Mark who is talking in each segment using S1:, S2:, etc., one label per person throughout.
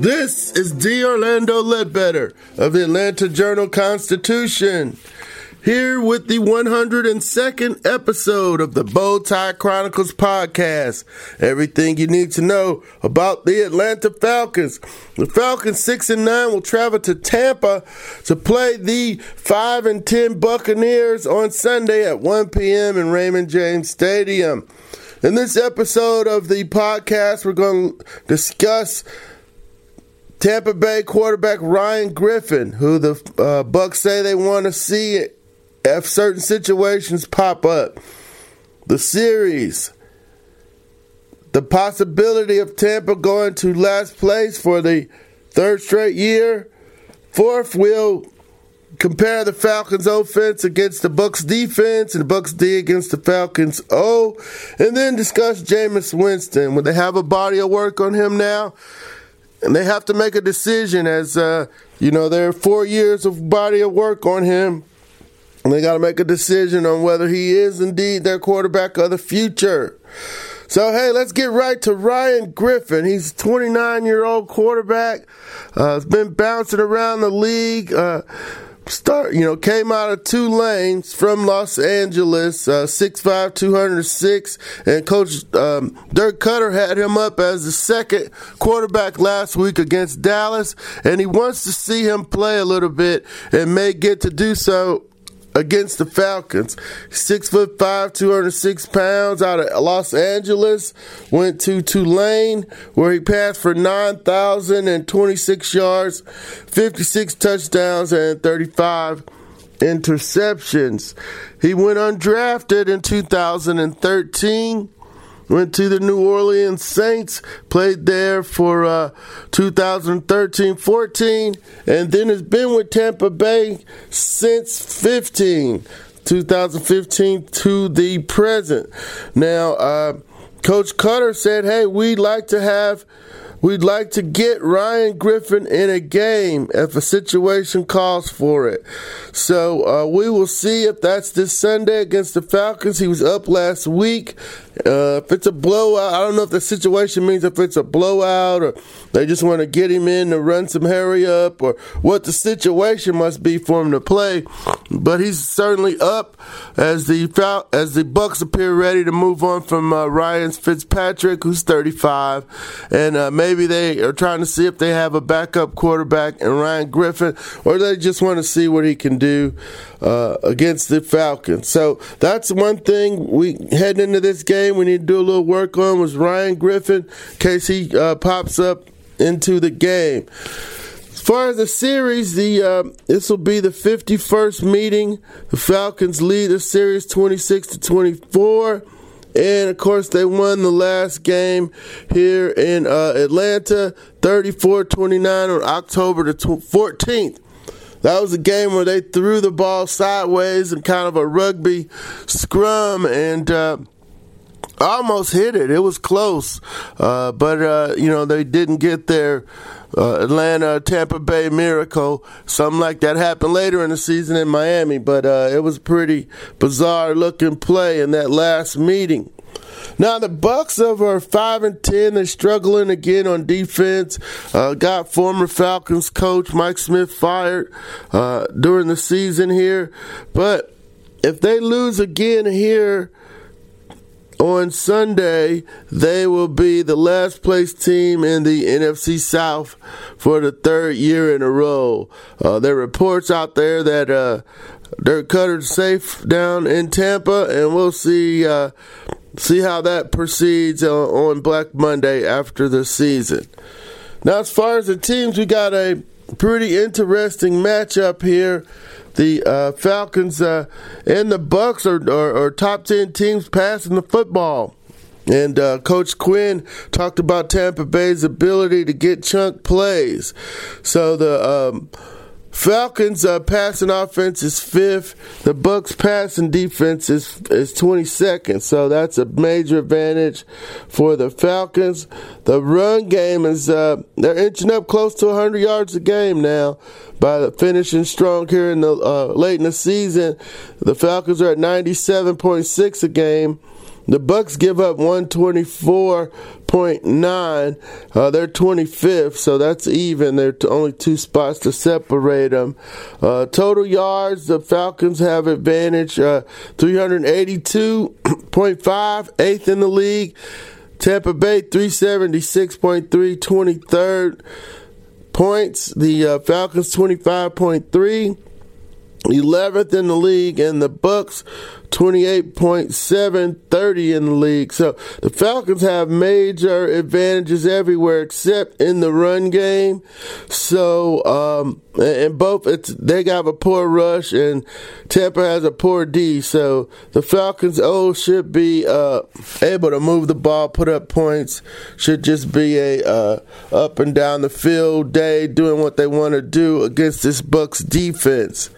S1: This is D. Orlando Ledbetter of the Atlanta Journal Constitution, here with the 102nd episode of the Bowtie Chronicles podcast. Everything you need to know about the Atlanta Falcons. The Falcons 6 and 9 will travel to Tampa to play the 5 and 10 Buccaneers on Sunday at 1 p.m. in Raymond James Stadium. In this episode of the podcast, we're going to discuss Tampa Bay quarterback Ryan Griffin, who the uh, Bucks say they want to see if certain situations pop up. The series, the possibility of Tampa going to last place for the third straight year. Fourth, we'll compare the Falcons offense against the Bucks defense and the Bucks D against the Falcons O, and then discuss Jameis Winston. Will they have a body of work on him now? And they have to make a decision as uh, you know there are four years of body of work on him. And they got to make a decision on whether he is indeed their quarterback of the future. So hey let's get right to ryan griffin. He's a 29 year old quarterback uh, has been bouncing around the league uh, start, you know, came out of Tulane from Los Angeles, uh, 6'5", 206, and Coach um, Dirk Koetter had him up as the second quarterback last week against Dallas, and he wants to see him play a little bit and may get to do so against the Falcons. Six foot five, 206 pounds out of Los Angeles. Went to Tulane where he passed for 9,026 yards, 56 touchdowns, and 35 interceptions. He went undrafted in 2013 went to the New Orleans Saints, played there for uh, 2013 14, and then has been with Tampa Bay since 15, 2015 to the present. Now, uh, Coach Koetter said, hey, we'd like to have We'd like to get Ryan Griffin in a game if a situation calls for it. So uh, we will see if that's this Sunday against the Falcons. He was up last week. Uh, if it's a blowout, I don't know if the situation means if it's a blowout or they just want to get him in to run some hurry up or what the situation must be for him to play. But he's certainly up as the as the Bucks appear ready to move on from uh, Ryan Fitzpatrick, who's 35, and uh, maybe they are trying to see if they have a backup quarterback in Ryan Griffin, or they just want to see what he can do uh, against the Falcons. So that's one thing we heading into this game. We need to do a little work on was Ryan Griffin, in case he uh, pops up into the game. As far as the series, the uh, this will be the 51st meeting. The Falcons lead the series 26 to 24. And of course, they won the last game here in uh, Atlanta 34 29 on October the 14th. That was a game where they threw the ball sideways in kind of a rugby scrum and uh, almost hit it. It was close, uh, but uh, you know they didn't get there uh, Atlanta, Tampa Bay Miracle. Something like that happened later in the season in Miami, but uh, it was pretty bizarre looking play in that last meeting. Now the Bucks over five and ten. They're struggling again on defense. Uh, got former Falcons coach Mike Smith fired uh, during the season here, but if they lose again here on Sunday, they will be the last place team in the NFC South for the third year in a row. Uh, there are reports out there that uh, Dirk Koetter's safe down in Tampa, and we'll see uh, see how that proceeds on Black Monday after the season. Now, as far as the teams, we got a pretty interesting matchup here the uh, Falcons uh, and the Bucks are, are, are, top ten teams passing the football. And uh, Coach Quinn talked about Tampa Bay's ability to get chunk plays. So the um, Falcons uh, passing offense is fifth. The Bucks passing defense is is twenty second. So that's a major advantage for the Falcons. The run game is uh, they're inching up close to hundred yards a game now by finishing strong here in the uh, late in the season. The Falcons are at ninety seven point six a game. The Bucks give up 124.9. Uh, they're 25th, so that's even. They're only two spots to separate them. Uh, total yards, the Falcons have advantage. Uh, 382.5, eighth in the league. Tampa Bay 376.3, 23rd points. The uh, Falcons 25.3. 11th in the league, and the Bucks 28.7, 30 in the league. So the Falcons have major advantages everywhere except in the run game. So, um, and both, it's, they got a poor rush and Tampa has a poor D. So the Falcons, oh, should be, uh, able to move the ball, put up points, should just be a, uh, up and down the field day doing what they want to do against this Bucks defense.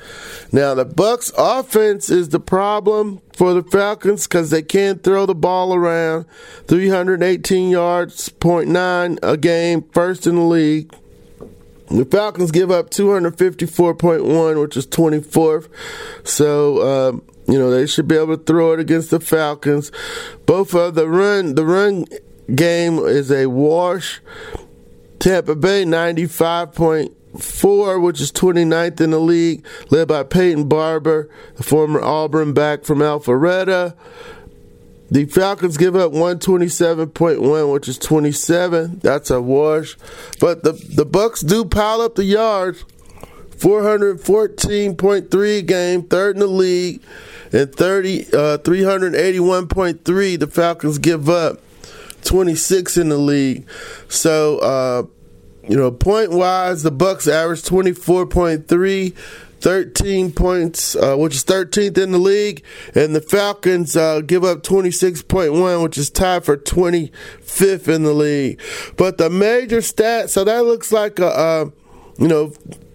S1: Now the Bucks offense is the problem for the Falcons because they can't throw the ball around. 318 yards, 0.9 a game, first in the league. The Falcons give up 254.1, which is 24th. So, um, you know, they should be able to throw it against the Falcons. Both of the run, the run game is a wash. Tampa Bay 95.4, which is 29th in the league, led by Peyton Barber, the former Auburn back from Alpharetta. The Falcons give up 127.1, which is 27. That's a wash. But the, the Bucks do pile up the yards. 414.3 game, third in the league, and 30 uh, 381.3 the Falcons give up. 26 in the league. So uh, you know, point wise, the Bucks average 24.3. 13 points, uh, which is 13th in the league, and the Falcons uh, give up 26.1, which is tied for 25th in the league. But the major stat, so that looks like a, uh, you know,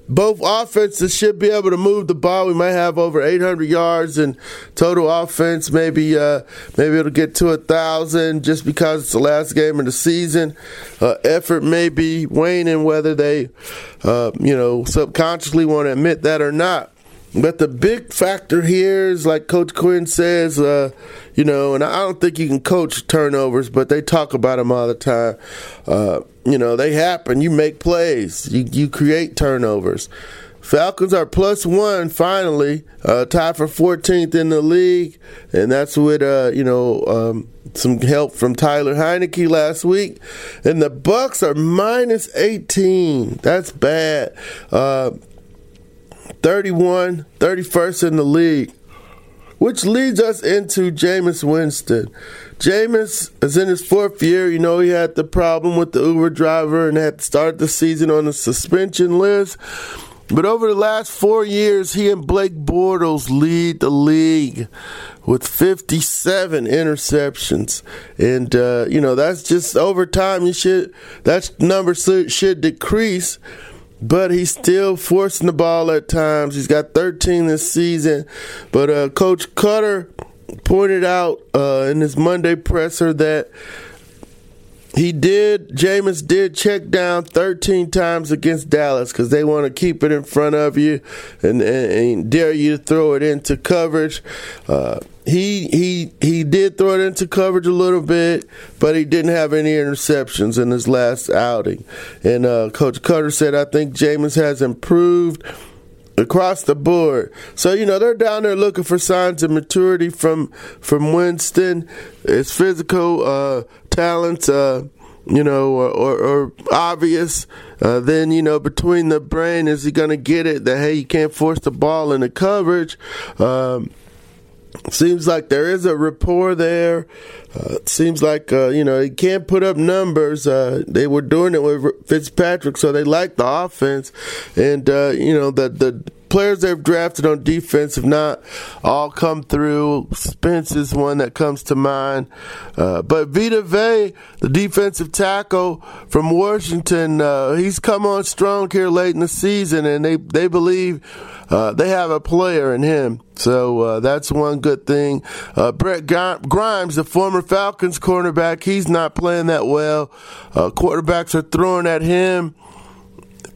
S1: both offenses should be able to move the ball. We might have over 800 yards in total offense. Maybe uh, maybe it'll get to a thousand just because it's the last game of the season. Uh, effort may be waning, whether they uh, you know subconsciously want to admit that or not. But the big factor here is, like Coach Quinn says, uh, you know, and I don't think you can coach turnovers, but they talk about them all the time. Uh, you know, they happen. You make plays, you, you create turnovers. Falcons are plus one finally, uh, tied for 14th in the league, and that's with uh, you know um, some help from Tyler Heinicke last week. And the Bucks are minus 18. That's bad. Uh, 31, 31st in the league. Which leads us into Jameis Winston. Jameis is in his fourth year. You know, he had the problem with the Uber driver and had to start the season on the suspension list. But over the last four years, he and Blake Bortles lead the league with 57 interceptions. And, uh, you know, that's just over time. You should, that number should decrease but he's still forcing the ball at times. He's got 13 this season. But uh, Coach Koetter pointed out uh, in his Monday presser that he did, Jameis did check down 13 times against Dallas because they want to keep it in front of you and, and, and, dare you to throw it into coverage. Uh, he he he did throw it into coverage a little bit, but he didn't have any interceptions in his last outing. And uh, Coach Koetter said, "I think Jameis has improved." across the board. So you know they're down there looking for signs of maturity from from Winston. His physical uh, talents, uh, you know, or, or, or obvious. Uh, then you know between the brain, is he going to get it that hey you can't force the ball in the coverage. Um, seems like there is a rapport there. Uh, seems like uh, you know he can't put up numbers. Uh, they were doing it with Fitzpatrick, so they like the offense, and uh, you know the the players they've drafted on defense have not all come through. Spence is one that comes to mind. Uh, but Vita Vea, the defensive tackle from Washington, uh, he's come on strong here late in the season, and they, they believe uh, they have a player in him. So uh, that's one good thing. Uh, Brent Grimes, the former Falcons cornerback, he's not playing that well. Uh, quarterbacks are throwing at him.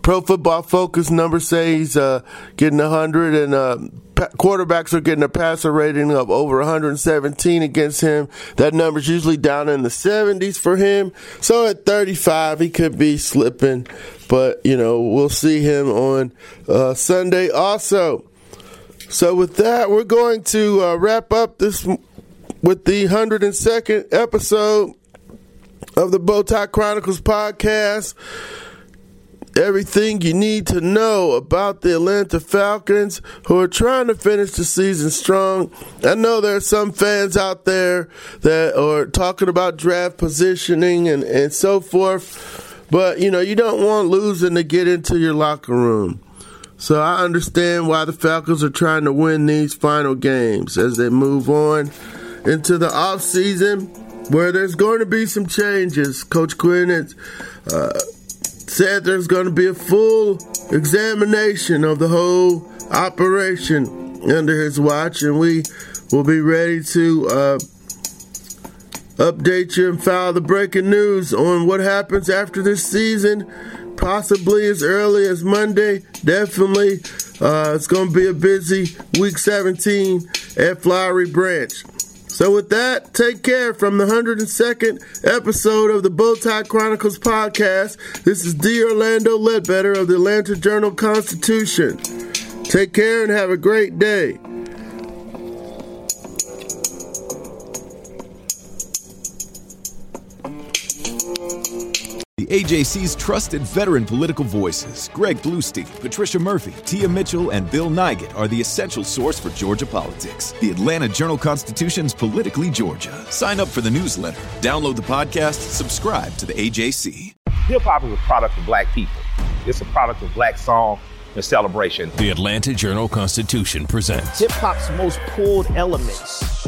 S1: Pro Football Focus numbers say he's uh, getting 100, and uh, quarterbacks are getting a passer rating of over 117 against him. That number's usually down in the 70s for him. So at 35, he could be slipping, but you know we'll see him on uh, Sunday also. So with that, we're going to uh, wrap up this with the 102nd episode of the Bowtie Chronicles podcast everything you need to know about the Atlanta Falcons who are trying to finish the season strong. I know there are some fans out there that are talking about draft positioning and, and so forth, but you know, you don't want losing to get into your locker room. So I understand why the Falcons are trying to win these final games as they move on into the off season where there's going to be some changes. Coach Quinn has uh, said there's going to be a full examination of the whole operation under his watch, and we will be ready to uh, update you and file the breaking news on what happens after this season, possibly as early as Monday. Definitely, uh, it's going to be a busy week 17 at Flowery Branch. So, with that, take care from the 102nd episode of the Bowtie Chronicles podcast. This is D. Orlando Ledbetter of the Atlanta Journal Constitution. Take care and have a great day.
S2: AJC's trusted veteran political voices, Greg Bluestein, Patricia Murphy, Tia Mitchell, and Bill Nigut, are the essential source for Georgia politics. The Atlanta Journal Constitution's Politically Georgia. Sign up for the newsletter, download the podcast, subscribe to the AJC.
S3: Hip hop is a product of black people. It's a product of black song and celebration.
S4: The Atlanta Journal Constitution presents
S5: hip hop's most pulled elements